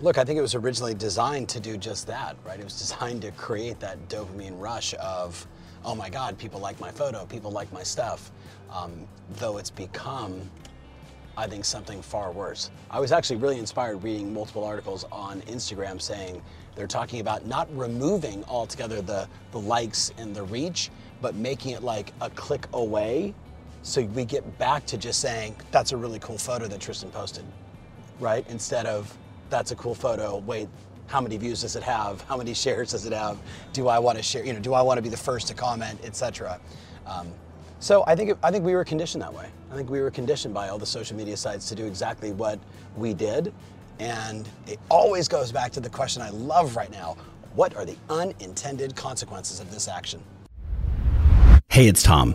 Look, I think it was originally designed to do just that, right? It was designed to create that dopamine rush of, oh my God, people like my photo, people like my stuff. Um, though it's become, I think, something far worse. I was actually really inspired reading multiple articles on Instagram saying they're talking about not removing altogether the, the likes and the reach, but making it like a click away. So we get back to just saying, that's a really cool photo that Tristan posted, right? Instead of, that's a cool photo. Wait, how many views does it have? How many shares does it have? Do I want to share? You know, do I want to be the first to comment, etc. Um, so I think I think we were conditioned that way. I think we were conditioned by all the social media sites to do exactly what we did, and it always goes back to the question I love right now: What are the unintended consequences of this action? Hey, it's Tom.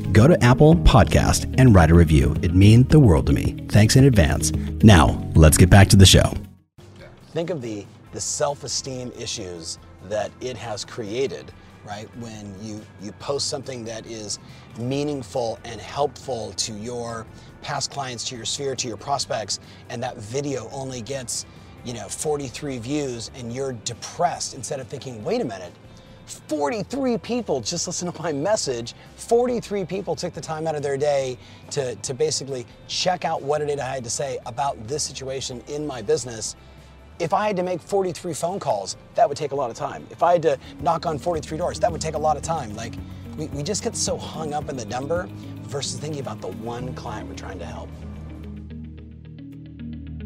go to Apple Podcast and write a review. It means the world to me. Thanks in advance. Now, let's get back to the show. Think of the, the self-esteem issues that it has created, right? When you, you post something that is meaningful and helpful to your past clients, to your sphere, to your prospects, and that video only gets, you know, 43 views and you're depressed instead of thinking, wait a minute, 43 people just listened to my message. 43 people took the time out of their day to, to basically check out what it is I had to say about this situation in my business. If I had to make 43 phone calls, that would take a lot of time. If I had to knock on 43 doors, that would take a lot of time. Like, we, we just get so hung up in the number versus thinking about the one client we're trying to help.